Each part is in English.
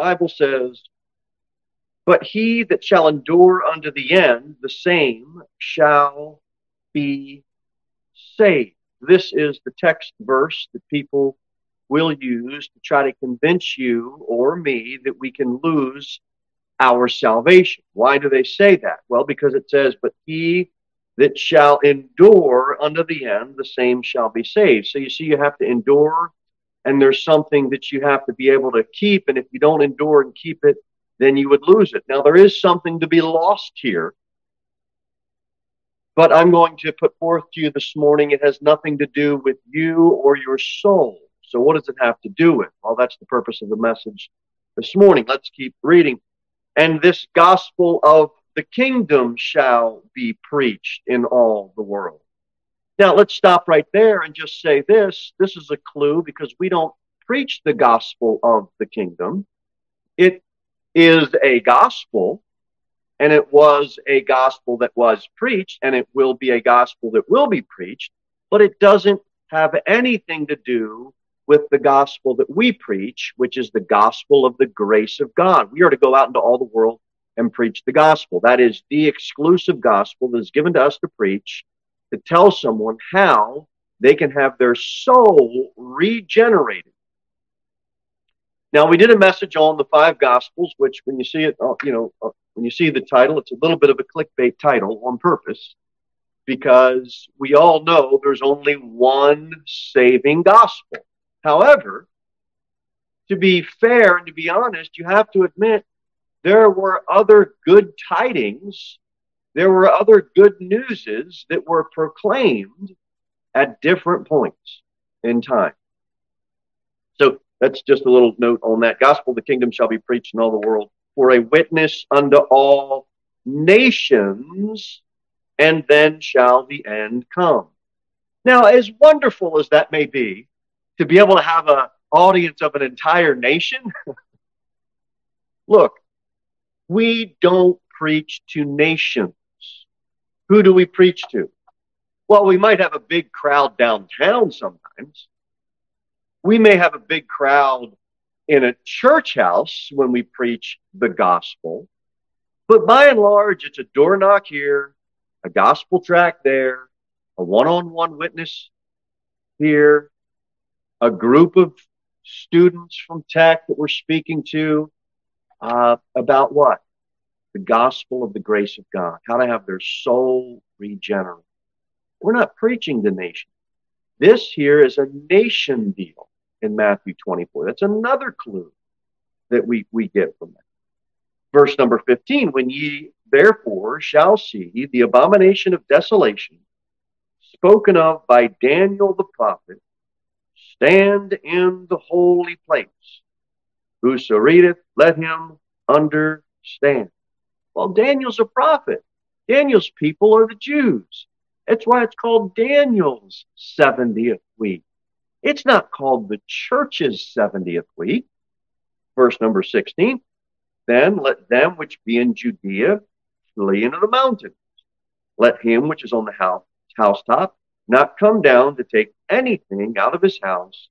Bible says, But he that shall endure unto the end, the same shall be saved. This is the text verse that people will use to try to convince you or me that we can lose our salvation. Why do they say that? Well, because it says, But he that shall endure unto the end, the same shall be saved. So you see, you have to endure, and there's something that you have to be able to keep. And if you don't endure and keep it, then you would lose it. Now, there is something to be lost here. But I'm going to put forth to you this morning, it has nothing to do with you or your soul. So, what does it have to do with? Well, that's the purpose of the message this morning. Let's keep reading. And this gospel of the kingdom shall be preached in all the world. Now, let's stop right there and just say this. This is a clue because we don't preach the gospel of the kingdom. It is a gospel, and it was a gospel that was preached, and it will be a gospel that will be preached, but it doesn't have anything to do with the gospel that we preach, which is the gospel of the grace of God. We are to go out into all the world and preach the gospel. That is the exclusive gospel that is given to us to preach to tell someone how they can have their soul regenerated. Now, we did a message on the five gospels, which when you see it, uh, you know, uh, when you see the title, it's a little bit of a clickbait title on purpose because we all know there's only one saving gospel. However, to be fair and to be honest, you have to admit there were other good tidings, there were other good newses that were proclaimed at different points in time. So that's just a little note on that. Gospel the kingdom shall be preached in all the world for a witness unto all nations, and then shall the end come. Now, as wonderful as that may be, to be able to have an audience of an entire nation, look, we don't preach to nations. Who do we preach to? Well, we might have a big crowd downtown sometimes. We may have a big crowd in a church house when we preach the gospel. But by and large, it's a door knock here, a gospel tract there, a one on one witness here, a group of students from tech that we're speaking to, uh, about what? The gospel of the grace of God, how to have their soul regenerated. We're not preaching the nation. This here is a nation deal in Matthew 24. That's another clue that we, we get from that. Verse number 15 When ye therefore shall see the abomination of desolation spoken of by Daniel the prophet stand in the holy place. Whoso readeth, let him understand. Well, Daniel's a prophet. Daniel's people are the Jews. That's why it's called Daniel's 70th week. It's not called the church's 70th week. Verse number 16. Then let them which be in Judea flee into the mountains. Let him which is on the house, housetop not come down to take anything out of his house,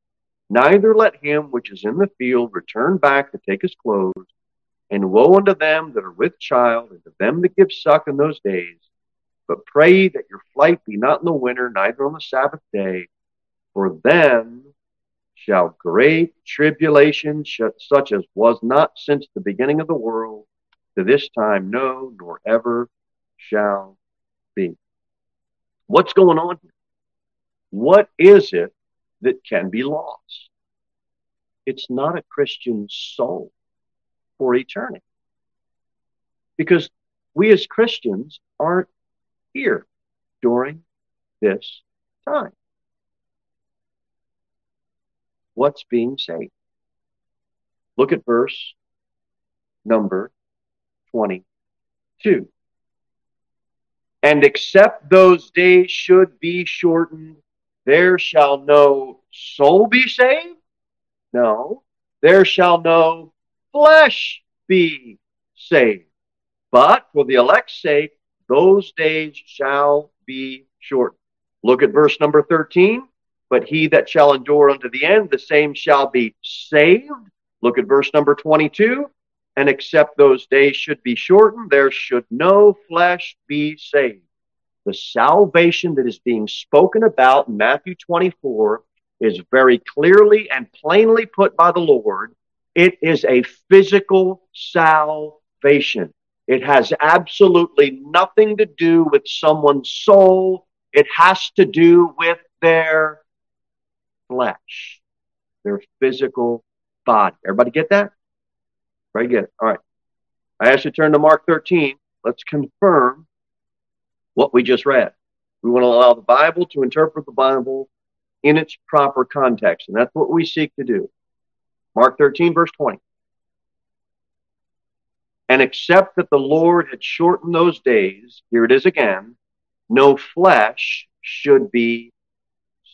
neither let him which is in the field return back to take his clothes. And woe unto them that are with child, and to them that give suck in those days. But pray that your flight be not in the winter, neither on the Sabbath day, for then shall great tribulation, such as was not since the beginning of the world, to this time, no, nor ever shall be. What's going on here? What is it that can be lost? It's not a Christian soul for eternity. Because we as Christians aren't here during this time. What's being saved? Look at verse number 22. And except those days should be shortened, there shall no soul be saved? No. There shall no flesh be saved. But for the elect's sake, those days shall be shortened. Look at verse number 13. But he that shall endure unto the end, the same shall be saved. Look at verse number 22. And except those days should be shortened, there should no flesh be saved. The salvation that is being spoken about in Matthew 24 is very clearly and plainly put by the Lord. It is a physical salvation. It has absolutely nothing to do with someone's soul. It has to do with their flesh, their physical body. Everybody get that? Very good. All right. I ask you to turn to Mark 13. Let's confirm what we just read. We want to allow the Bible to interpret the Bible in its proper context, and that's what we seek to do. Mark 13, verse 20. And except that the Lord had shortened those days, here it is again, no flesh should be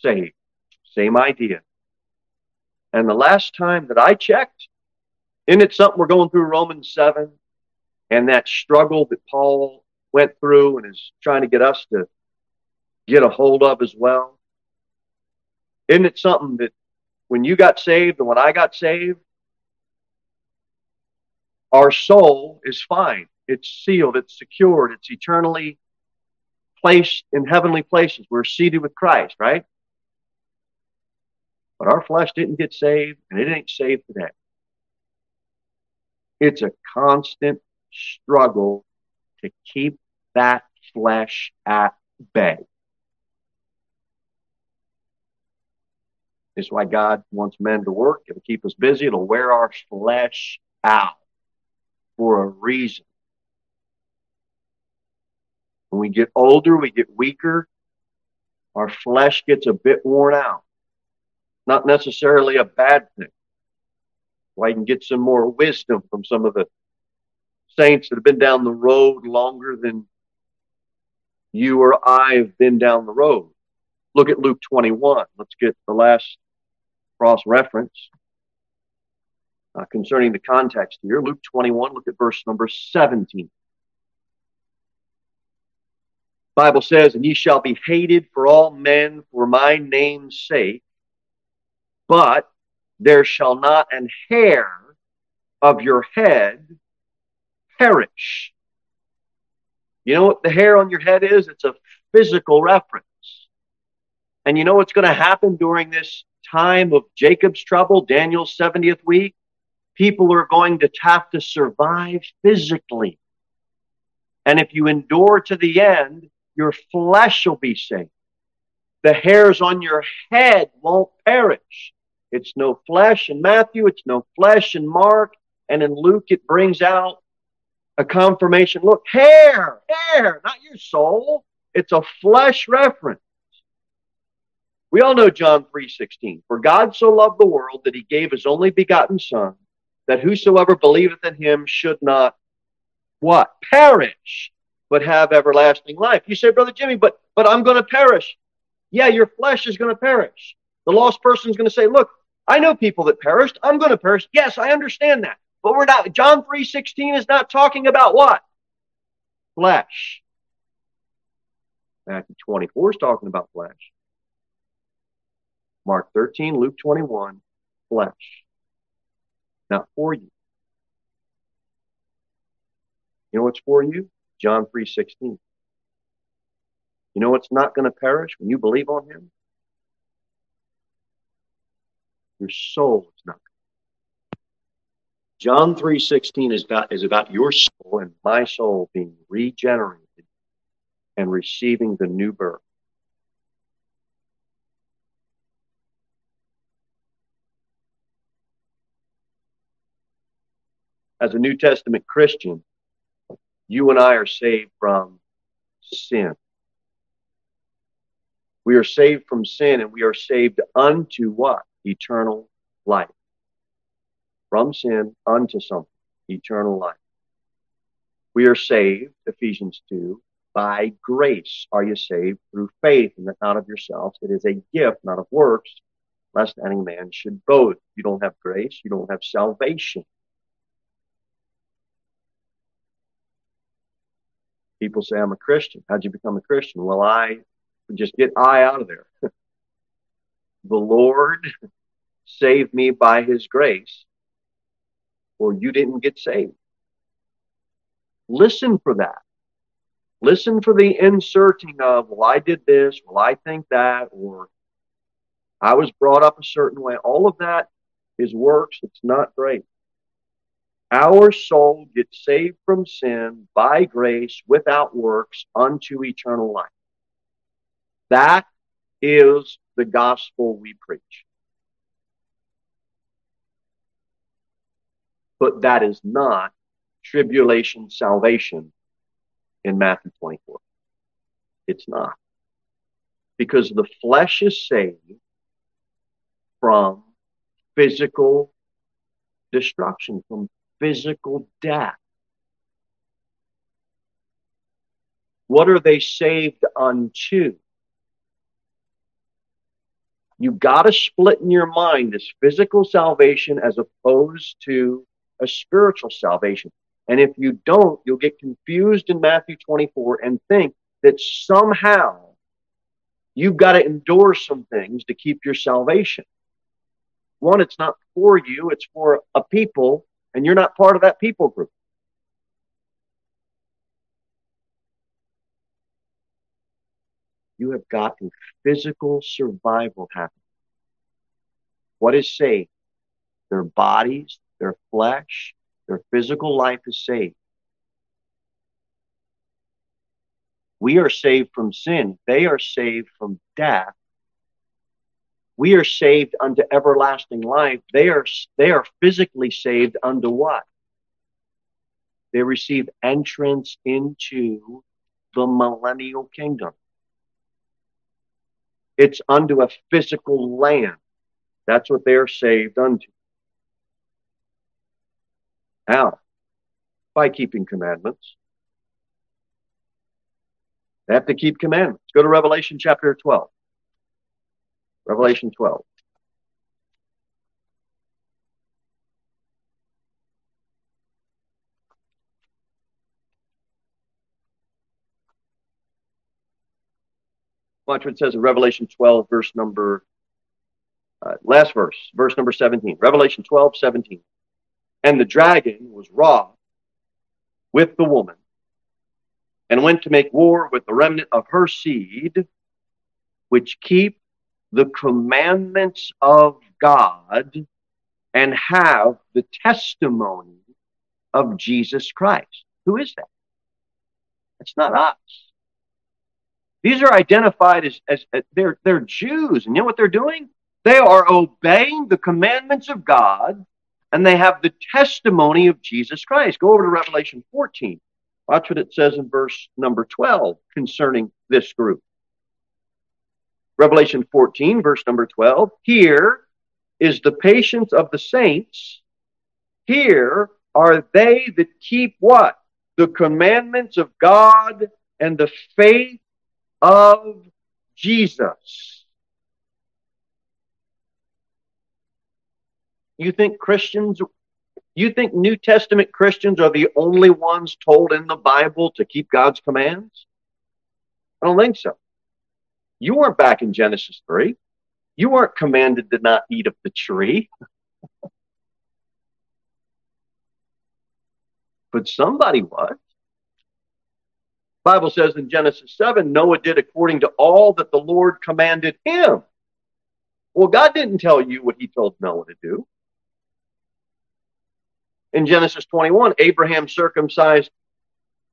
saved. Same idea. And the last time that I checked, isn't it something we're going through Romans 7 and that struggle that Paul went through and is trying to get us to get a hold of as well? Isn't it something that when you got saved and when I got saved, our soul is fine. It's sealed, it's secured, it's eternally placed in heavenly places. We're seated with Christ, right? But our flesh didn't get saved, and it ain't saved today. It's a constant struggle to keep that flesh at bay. It's why God wants men to work. It'll keep us busy. It'll wear our flesh out for a reason. When we get older, we get weaker. Our flesh gets a bit worn out not necessarily a bad thing. Why you can get some more wisdom from some of the saints that have been down the road longer than you or I have been down the road. Look at Luke 21. Let's get the last cross reference uh, concerning the context here. Luke 21, look at verse number 17. Bible says, And ye shall be hated for all men for my name's sake, but there shall not an hair of your head perish. You know what the hair on your head is? It's a physical reference. And you know what's going to happen during this time of Jacob's trouble, Daniel's 70th week? People are going to have to survive physically. And if you endure to the end, your flesh will be saved. The hairs on your head won't perish. It's no flesh in Matthew, it's no flesh in Mark, and in Luke it brings out a confirmation. Look, hair, hair, not your soul. It's a flesh reference. We all know John 3:16. For God so loved the world that he gave his only begotten son, that whosoever believeth in him should not what? Perish, but have everlasting life. You say, Brother Jimmy, but but I'm going to perish. Yeah, your flesh is going to perish. The lost person is going to say, look, I know people that perished. I'm going to perish. Yes, I understand that. But we're not, John 3.16 is not talking about what? Flesh. Matthew 24 is talking about flesh. Mark 13, Luke 21, flesh. Not for you. You know what's for you? John 3.16. You know what's not going to perish when you believe on him? Your soul is not. John 3:16 is about is about your soul and my soul being regenerated and receiving the new birth. As a New Testament Christian, you and I are saved from sin. We are saved from sin and we are saved unto what? eternal life. From sin unto something, eternal life. We are saved, Ephesians 2, by grace are you saved through faith, and that not of yourselves. It is a gift, not of works, lest any man should boast. You don't have grace, you don't have salvation. People say, I'm a Christian. How'd you become a Christian? Well, I just get I out of there. the Lord saved me by his grace. or you didn't get saved. Listen for that. Listen for the inserting of, well, I did this, well, I think that, or I was brought up a certain way. All of that is works. It's not great. Our soul gets saved from sin by grace without works unto eternal life. That is the gospel we preach. But that is not tribulation salvation in Matthew 24. It's not. Because the flesh is saved from physical destruction, from physical death. What are they saved unto? You got to split in your mind this physical salvation as opposed to a spiritual salvation. And if you don't, you'll get confused in Matthew 24 and think that somehow you've got to endure some things to keep your salvation. One, it's not for you, it's for a people, and you're not part of that people group. You have gotten physical survival happening. What is saved? Their bodies, their flesh, their physical life is saved. We are saved from sin. They are saved from death. We are saved unto everlasting life. They are, they are physically saved unto what? They receive entrance into the millennial kingdom. It's unto a physical land. That's what they're saved unto. How? By keeping commandments. They have to keep commandments. Go to Revelation chapter 12. Revelation 12. Watch what it says in Revelation 12, verse number, uh, last verse, verse number 17. Revelation 12, 17. And the dragon was wroth with the woman and went to make war with the remnant of her seed, which keep the commandments of God and have the testimony of Jesus Christ. Who is that? It's not us. These are identified as, as, as they're, they're Jews. And you know what they're doing? They are obeying the commandments of God and they have the testimony of Jesus Christ. Go over to Revelation 14. Watch what it says in verse number 12 concerning this group. Revelation 14, verse number 12. Here is the patience of the saints. Here are they that keep what? The commandments of God and the faith of Jesus. You think Christians, you think New Testament Christians are the only ones told in the Bible to keep God's commands? I don't think so. You weren't back in Genesis 3. You weren't commanded to not eat of the tree. but somebody was. Bible says in Genesis 7, Noah did according to all that the Lord commanded him. Well, God didn't tell you what he told Noah to do. In Genesis 21, Abraham circumcised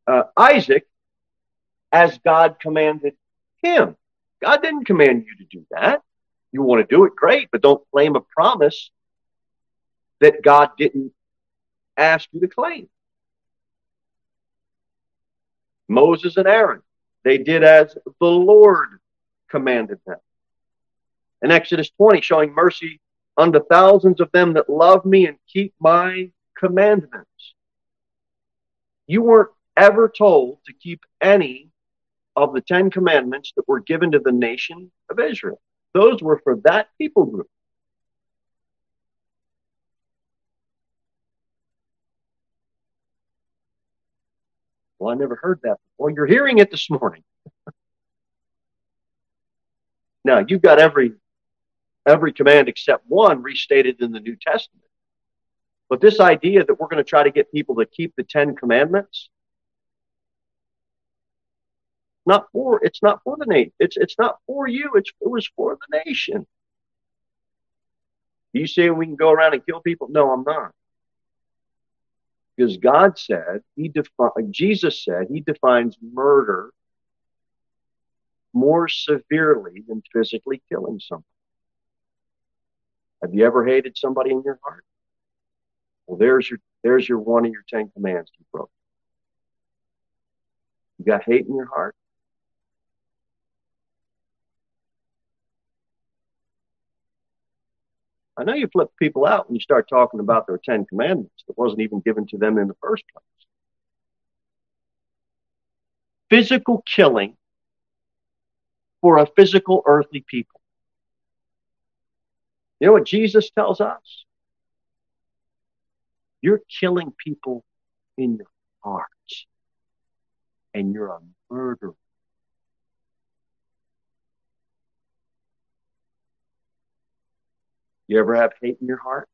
uh, Isaac as God commanded him. God didn't command you to do that. You want to do it, great, but don't claim a promise that God didn't ask you to claim. Moses and Aaron, they did as the Lord commanded them. In Exodus 20, showing mercy unto thousands of them that love me and keep my commandments. You weren't ever told to keep any of the Ten Commandments that were given to the nation of Israel. Those were for that people group. Well, I never heard that before. You're hearing it this morning. now, you've got every every command except one restated in the New Testament. But this idea that we're going to try to get people to keep the Ten Commandments, not for it's not for the nation. It's it's not for you. It's it was for the nation. You say we can go around and kill people? No, I'm not. Because God said he defi- Jesus said he defines murder more severely than physically killing someone. Have you ever hated somebody in your heart? Well, there's your there's your one of your ten commands you broke. You got hate in your heart? I know you flip people out when you start talking about their Ten Commandments that wasn't even given to them in the first place. Physical killing for a physical earthly people. You know what Jesus tells us? You're killing people in your hearts, and you're a murderer. You ever have hate in your heart?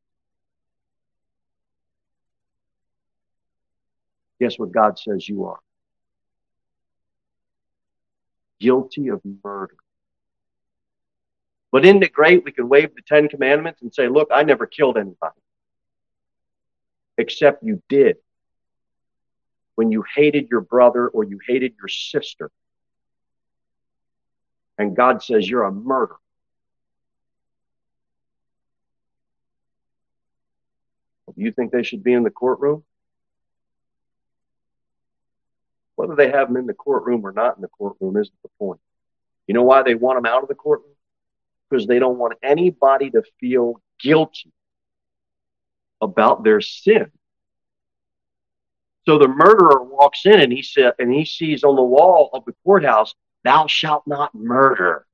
Guess what God says you are? Guilty of murder. But isn't it great we can wave the Ten Commandments and say, look, I never killed anybody. Except you did. When you hated your brother or you hated your sister. And God says you're a murderer. You think they should be in the courtroom? Whether they have them in the courtroom or not in the courtroom isn't the point. You know why they want them out of the courtroom? Because they don't want anybody to feel guilty about their sin. So the murderer walks in and he said, and he sees on the wall of the courthouse, "Thou shalt not murder."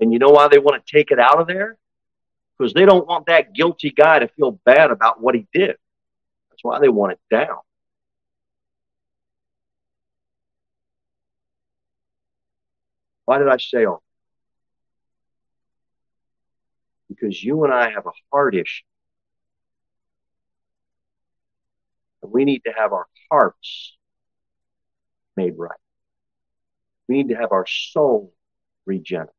And you know why they want to take it out of there? Because they don't want that guilty guy to feel bad about what he did. That's why they want it down. Why did I say all? Because you and I have a heart issue. And we need to have our hearts made right. We need to have our soul regenerated.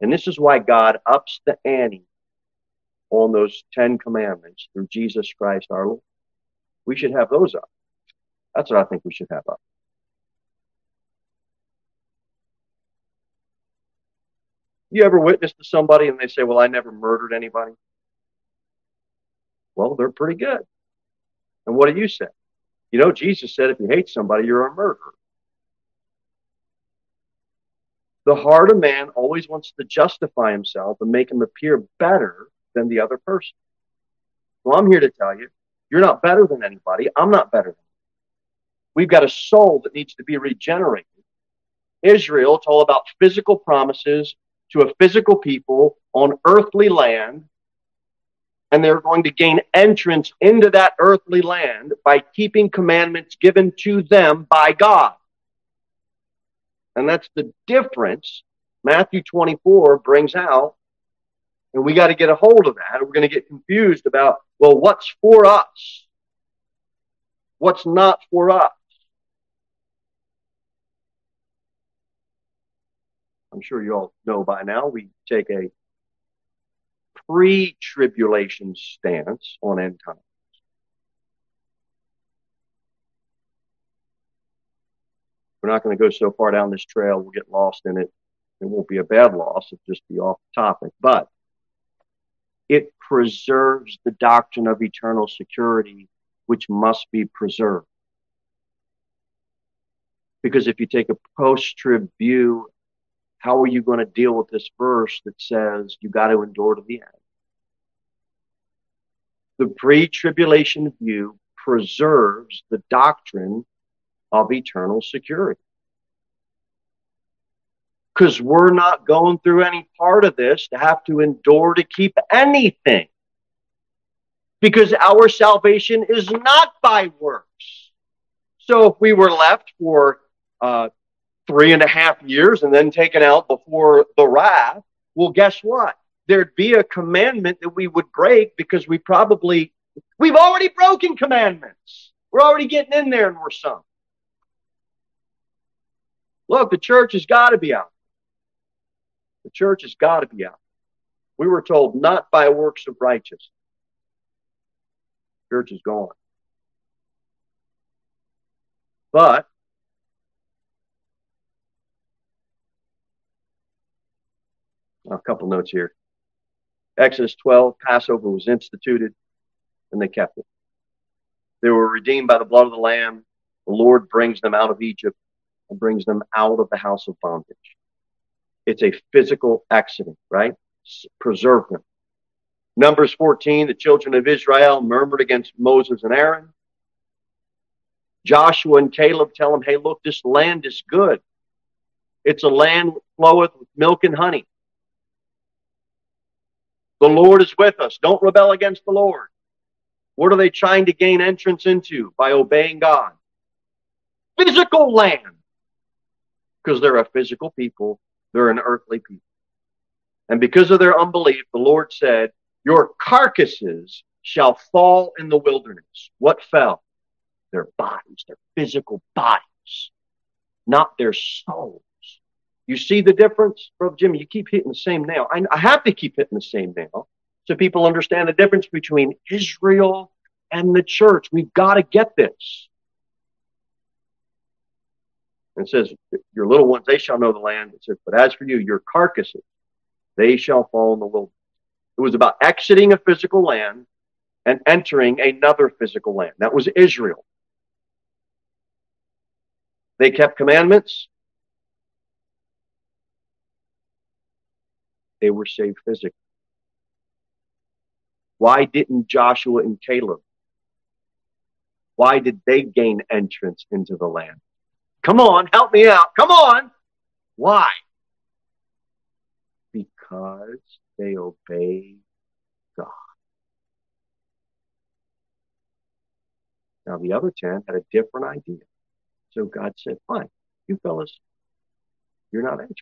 And this is why God ups the ante on those Ten Commandments through Jesus Christ our Lord. We should have those up. That's what I think we should have up. You ever witness to somebody and they say, Well, I never murdered anybody? Well, they're pretty good. And what do you say? You know, Jesus said if you hate somebody, you're a murderer. The heart of man always wants to justify himself and make him appear better than the other person. Well, I'm here to tell you, you're not better than anybody. I'm not better than you. We've got a soul that needs to be regenerated. Israel, it's all about physical promises to a physical people on earthly land. And they're going to gain entrance into that earthly land by keeping commandments given to them by God. And that's the difference Matthew 24 brings out. And we got to get a hold of that. We're going to get confused about, well, what's for us? What's not for us? I'm sure you all know by now, we take a pre tribulation stance on end times. We're not going to go so far down this trail, we'll get lost in it. It won't be a bad loss, it'll just be off topic. But it preserves the doctrine of eternal security, which must be preserved. Because if you take a post trib view, how are you going to deal with this verse that says you got to endure to the end? The pre tribulation view preserves the doctrine of eternal security. Because we're not going through any part of this to have to endure to keep anything. Because our salvation is not by works. So if we were left for uh, three and a half years and then taken out before the wrath, well, guess what? there'd be a commandment that we would break because we probably, we've already broken commandments. We're already getting in there and we're some. Look, the church has got to be out. The church has got to be out. We were told not by works of righteousness. Church is gone. But a couple notes here. Exodus 12, Passover was instituted and they kept it. They were redeemed by the blood of the Lamb. The Lord brings them out of Egypt and brings them out of the house of bondage. It's a physical accident, right? Preserve them. Numbers 14, the children of Israel murmured against Moses and Aaron. Joshua and Caleb tell them, hey, look, this land is good. It's a land floweth with milk and honey. The Lord is with us. Don't rebel against the Lord. What are they trying to gain entrance into by obeying God? Physical land. Because they're a physical people, they're an earthly people. And because of their unbelief, the Lord said, Your carcasses shall fall in the wilderness. What fell? Their bodies, their physical bodies, not their souls. You see the difference, Brother Jimmy? You keep hitting the same nail. I, I have to keep hitting the same nail so people understand the difference between Israel and the church. We've got to get this. And it says, Your little ones, they shall know the land. It says, But as for you, your carcasses, they shall fall in the wilderness. It was about exiting a physical land and entering another physical land. That was Israel. They kept commandments. They were saved physically. Why didn't Joshua and Caleb? Why did they gain entrance into the land? Come on, help me out. Come on. Why? Because they obey God. Now, the other 10 had a different idea. So God said, Fine, you fellas, you're not entering.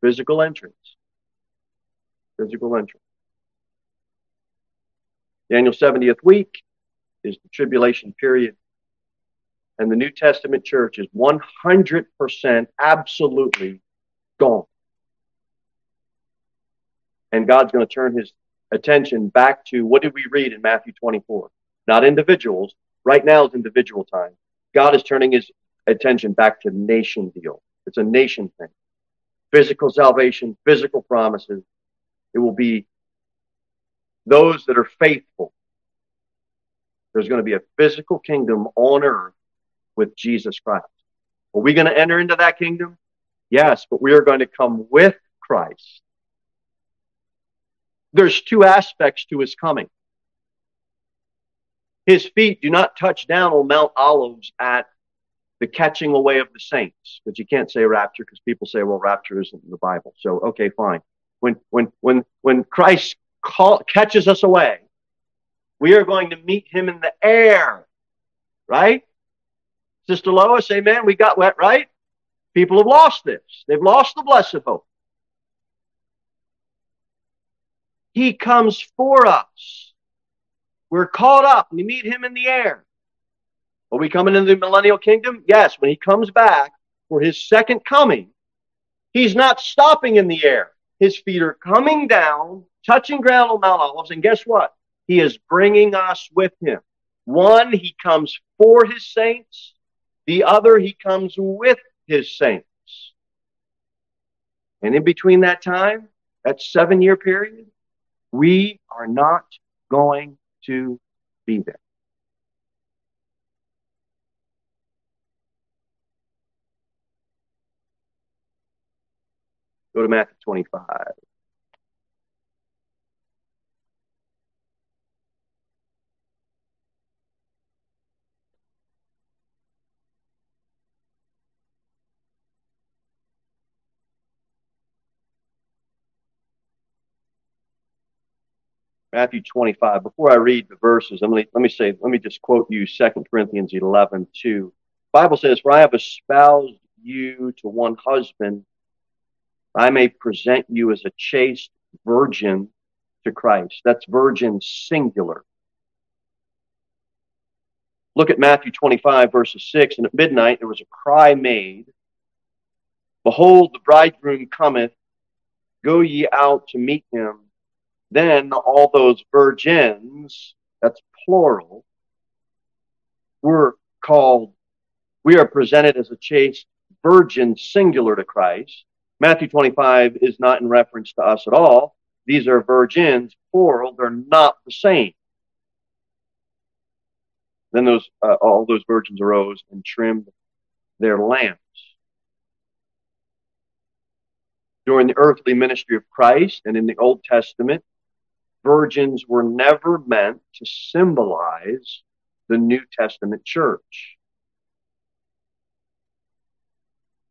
Physical entrance. Physical entrance. Daniel 70th week is the tribulation period. And the New Testament church is 100% absolutely gone. And God's going to turn his attention back to what did we read in Matthew 24? Not individuals. Right now is individual time. God is turning his attention back to nation deal. It's a nation thing. Physical salvation, physical promises. It will be those that are faithful. There's going to be a physical kingdom on earth with Jesus Christ. Are we going to enter into that kingdom? Yes, but we are going to come with Christ. There's two aspects to his coming. His feet do not touch down on Mount Olives at the catching away of the saints, but you can't say rapture because people say, well, rapture isn't in the Bible. So, okay, fine. When, when, when, when Christ call, catches us away, we are going to meet him in the air, right? Sister Lois, amen. We got wet, right? People have lost this. They've lost the blessed hope. He comes for us. We're caught up. We meet him in the air. Are we coming into the millennial kingdom? Yes. When he comes back for his second coming, he's not stopping in the air. His feet are coming down, touching ground on Mount Olives. And guess what? He is bringing us with him. One, he comes for his saints. The other, he comes with his saints. And in between that time, that seven year period, we are not going to be there. Go to Matthew 25. Matthew 25. Before I read the verses, let me, let me say, let me just quote you 2 Corinthians 11, 2. Bible says, For I have espoused you to one husband, I may present you as a chaste virgin to Christ. That's virgin singular. Look at Matthew 25, verses 6. And at midnight there was a cry made Behold, the bridegroom cometh. Go ye out to meet him. Then all those virgins, that's plural, were called, we are presented as a chaste virgin singular to Christ. Matthew 25 is not in reference to us at all. These are virgins, plural. They're not the same. Then those uh, all those virgins arose and trimmed their lamps. During the earthly ministry of Christ and in the Old Testament, virgins were never meant to symbolize the New Testament church.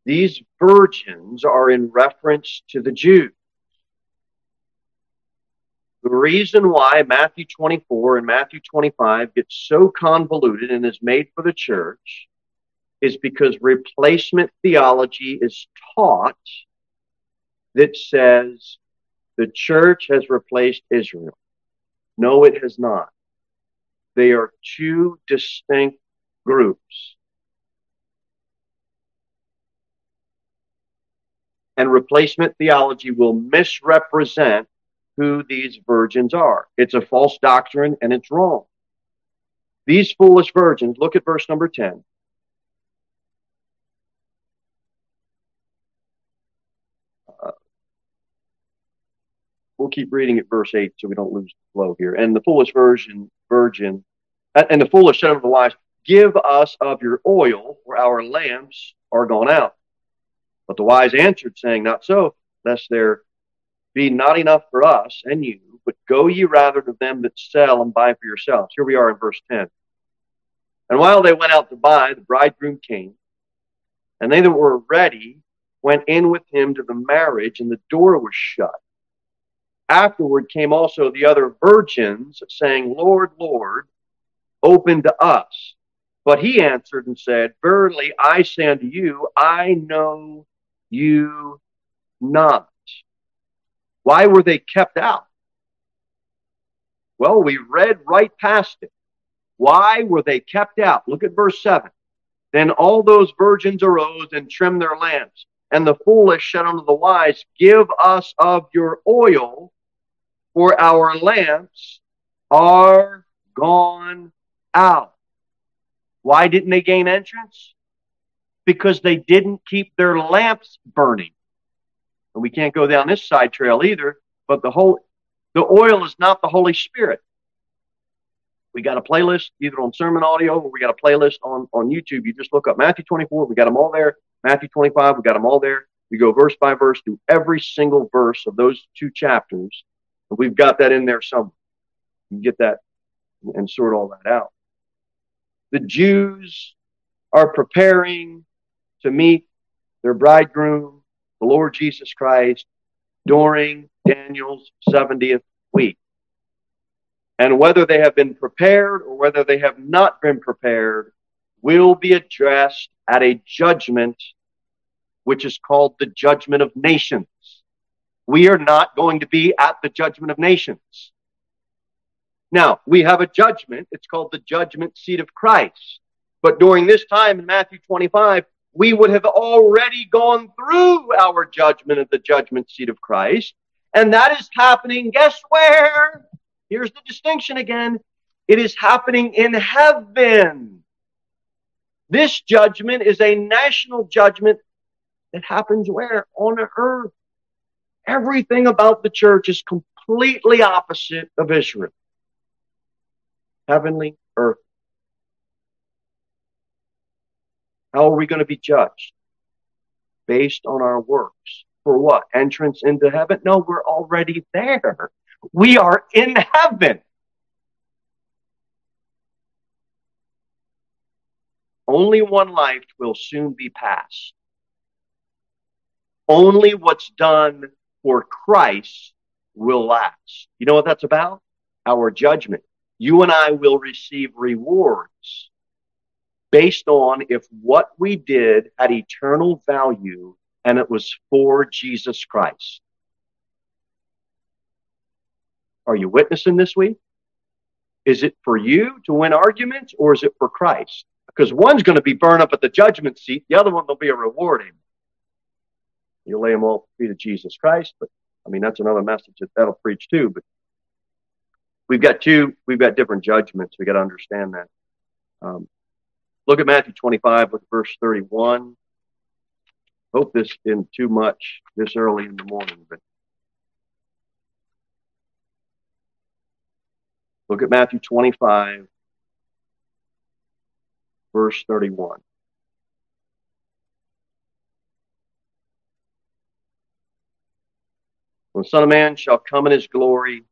These virgins are in reference to the Jews. The reason why Matthew 24 and Matthew 25 get so convoluted and is made for the church is because replacement theology is taught that says the church has replaced Israel. No, it has not. They are two distinct groups. And replacement theology will misrepresent who these virgins are. It's a false doctrine and it's wrong. These foolish virgins, look at verse number 10. We'll keep reading at verse 8 so we don't lose the flow here. And the foolish virgin, virgin, uh, and the foolish said unto the wise, Give us of your oil, for our lamps are gone out. But the wise answered, saying, Not so, lest there be not enough for us and you, but go ye rather to them that sell and buy for yourselves. Here we are in verse 10. And while they went out to buy, the bridegroom came, and they that were ready went in with him to the marriage, and the door was shut. Afterward came also the other virgins, saying, Lord, Lord, open to us. But he answered and said, Verily I say unto you, I know you not. Why were they kept out? Well, we read right past it. Why were they kept out? Look at verse 7. Then all those virgins arose and trimmed their lamps. And the foolish said unto the wise, Give us of your oil, for our lamps are gone out. Why didn't they gain entrance? Because they didn't keep their lamps burning and we can't go down this side trail either. But the whole, the oil is not the Holy Spirit. We got a playlist either on SermonAudio or we got a playlist on, on YouTube. You just look up Matthew 24. We got them all there. Matthew 25. We got them all there. We go verse by verse through every single verse of those two chapters. We've got that in there somewhere. You get that and sort all that out. The Jews are preparing to meet their bridegroom the Lord Jesus Christ during Daniel's 70th week. And whether they have been prepared or whether they have not been prepared will be addressed at a judgment which is called the judgment of nations. We are not going to be at the judgment of nations. Now, we have a judgment. It's called the judgment seat of Christ. But during this time in Matthew 25, we would have already gone through our judgment at the judgment seat of Christ. And that is happening, guess where? Here's the distinction again. It is happening in heaven. This judgment is a national judgment that happens where? On earth. Everything about the church is completely opposite of Israel. Heavenly, earth. How are we going to be judged? Based on our works. For what? Entrance into heaven? No, we're already there. We are in heaven. Only one life will soon be passed. Only what's done for Christ will last. You know what that's about? Our judgment. You and I will receive rewards based on if what we did had eternal value and it was for Jesus Christ. Are you witnessing this week? Is it for you to win arguments or is it for Christ? Because one's going to be burned up at the judgment seat, the other one will be a rewarding. You lay them all at the feet of Jesus Christ, but I mean that's another message that that'll preach too. But we've got two, we've got different judgments. We got to understand that. Um, look at Matthew 25, look at verse 31. Hope this isn't too much this early in the morning, but Look at Matthew 25, verse 31. When the Son of Man shall come in his glory,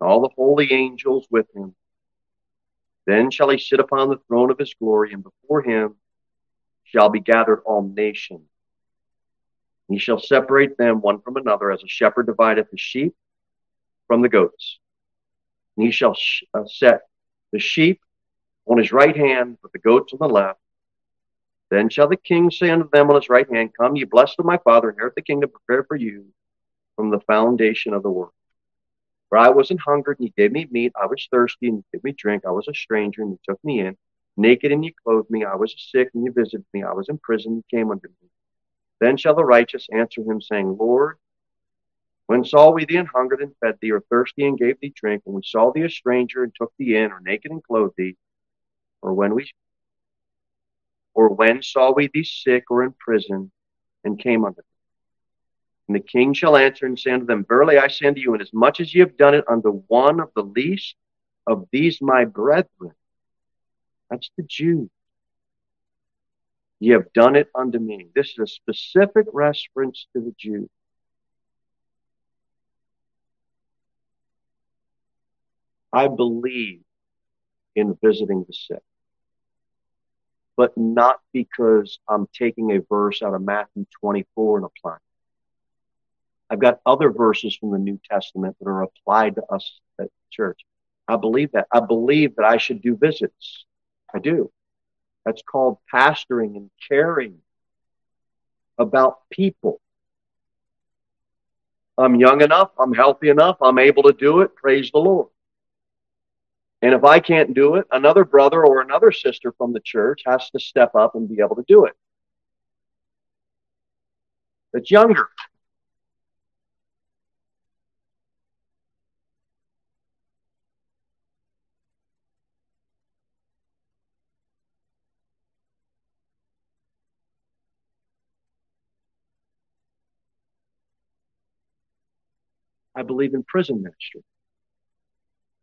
all the holy angels with him, then shall he sit upon the throne of his glory, and before him shall be gathered all nations. He shall separate them one from another, as a shepherd divideth the sheep from the goats. And he shall sh- uh, set the sheep on his right hand, but the goats on the left. Then shall the king say unto them on his right hand, Come, ye blessed of my Father, inherit the kingdom prepared for you from the foundation of the world. For I was an hungered, and ye gave me meat. I was thirsty, and ye gave me drink. I was a stranger, and ye took me in. Naked, and ye clothed me. I was sick, and ye visited me. I was in prison, and ye came unto me. Then shall the righteous answer him, saying, Lord, when saw we thee an hungered and fed thee, or thirsty and gave thee drink? When we saw thee a stranger and took thee in, or naked and clothed thee? Or when we or when saw we thee sick or in prison and came unto thee? And the king shall answer and say unto them, Verily I say unto you, inasmuch as ye have done it unto one of the least of these my brethren, that's the Jews, ye have done it unto me. This is a specific reference to the Jews. I believe in visiting the sick, but not because I'm taking a verse out of Matthew 24 and applying. I've got other verses from the New Testament that are applied to us at church. I believe that. I believe that I should do visits. I do. That's called pastoring and caring about people. I'm young enough. I'm healthy enough. I'm able to do it. Praise the Lord. And if I can't do it, another brother or another sister from the church has to step up and be able to do it. That's younger. I believe in prison ministry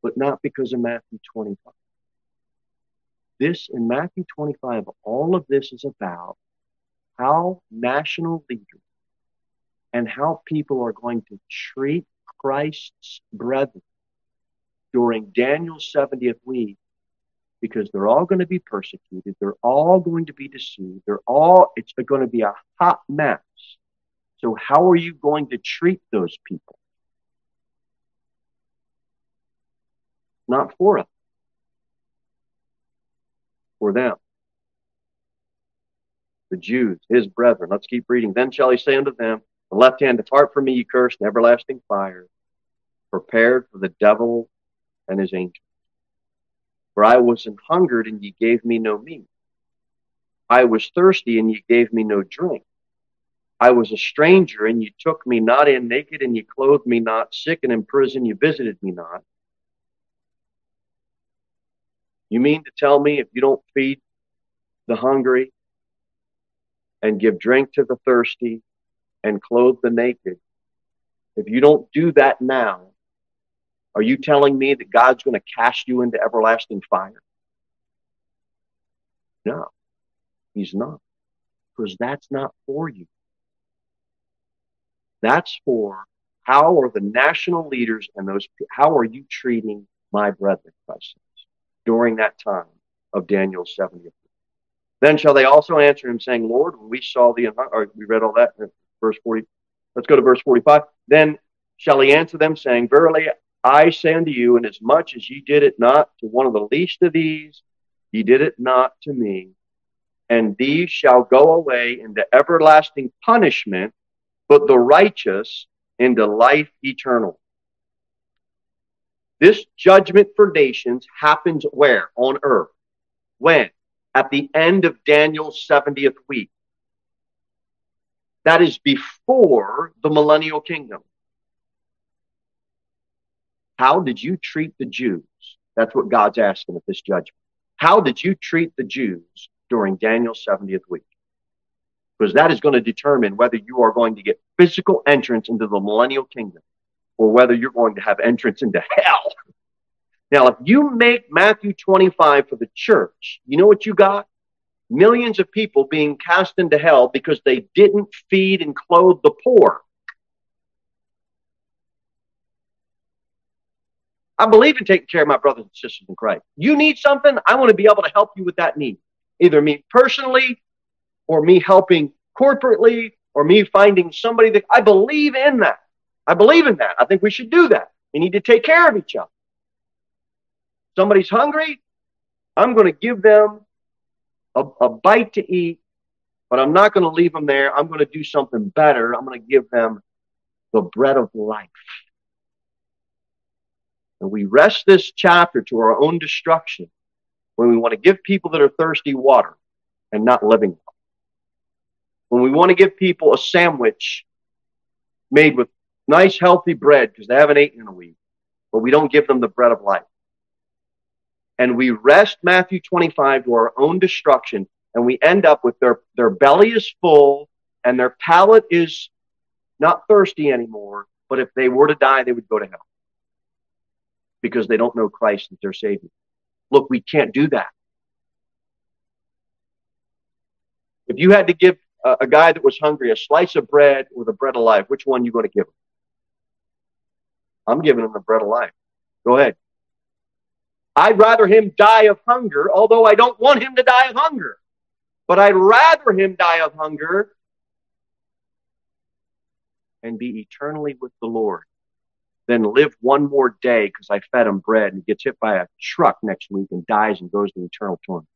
but not because of Matthew 25. This in Matthew 25, all of this is about how national leaders and how people are going to treat Christ's brethren during Daniel's 70th week because they're all going to be persecuted. They're all going to be deceived. They're all, it's going to be a hot mess. So, how are you going to treat those people? Not for us, for them. The Jews, his brethren. Let's keep reading. Then shall he say unto them, The left hand, depart from me, ye cursed, everlasting fire, prepared for the devil and his angels. For I was an hungered, and ye gave me no meat. I was thirsty, and ye gave me no drink. I was a stranger, and ye took me not in naked, and ye clothed me not, sick and in prison, ye visited me not. You mean to tell me if you don't feed the hungry and give drink to the thirsty and clothe the naked, if you don't do that now, are you telling me that God's going to cast you into everlasting fire? No, He's not. Because that's not for you. That's for how are the national leaders and those, how are you treating my brethren, Christ? During that time of Daniel's 70th. Then shall they also answer him, saying, Lord, we saw the, uh-huh, or we read all that in verse 40. Let's go to verse 45. Then shall he answer them, saying, Verily I say unto you, inasmuch as ye did it not to one of the least of these, ye did it not to me. and these shall go away into everlasting punishment, but the righteous into life eternal. This judgment for nations happens where? On earth. When? At the end of Daniel's 70th week. That is before the millennial kingdom. How did you treat the Jews? That's what God's asking at this judgment. How did you treat the Jews during Daniel's 70th week? Because that is going to determine whether you are going to get physical entrance into the millennial kingdom or whether you're going to have entrance into hell. Now, if you make Matthew 25 for the church, you know what you got? Millions of people being cast into hell because they didn't feed and clothe the poor. I believe in taking care of my brothers and sisters in Christ. You need something, I want to be able to help you with that need. Either me personally, or me helping corporately, or me finding somebody that I believe in that. I believe in that. I think we should do that. We need to take care of each other. Somebody's hungry, I'm going to give them a, a bite to eat, but I'm not going to leave them there. I'm going to do something better. I'm going to give them the bread of life. And we wrest this chapter to our own destruction when we want to give people that are thirsty water and not living water. When we want to give people a sandwich made with nice, healthy bread because they haven't eaten in a week, but we don't give them the bread of life. And we wrest Matthew 25 to our own destruction, and we end up with their, their belly is full and their palate is not thirsty anymore, but if they were to die, they would go to hell because they don't know Christ as their Savior. Look, we can't do that. If you had to give a, a guy that was hungry a slice of bread or the bread of life, which one are you going to give him? I'm giving him the bread of life. Go ahead. I'd rather him die of hunger, although I don't want him to die of hunger. But I'd rather him die of hunger and be eternally with the Lord than live one more day because I fed him bread and he gets hit by a truck next week and dies and goes to eternal torment.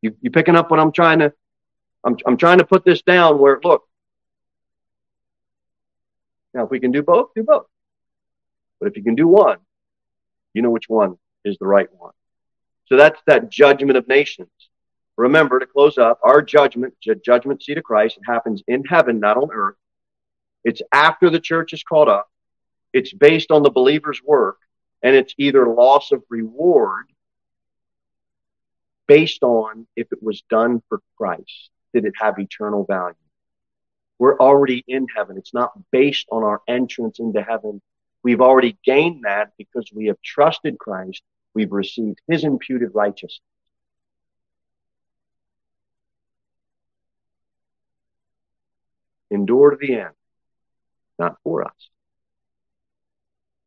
You, you picking up what I'm trying to, I'm, I'm trying to put this down where, look, now if we can do both, do both. But if you can do one, you know which one is the right one. So that's that judgment of nations. Remember to close up our judgment, judgment seat of Christ, it happens in heaven, not on earth. It's after the church is called up. It's based on the believer's work, and it's either loss of reward based on if it was done for Christ. Did it have eternal value? We're already in heaven. It's not based on our entrance into heaven. We've already gained that because we have trusted Christ. We've received his imputed righteousness. Endure to the end, not for us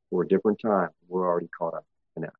for a different time. We're already caught up in that.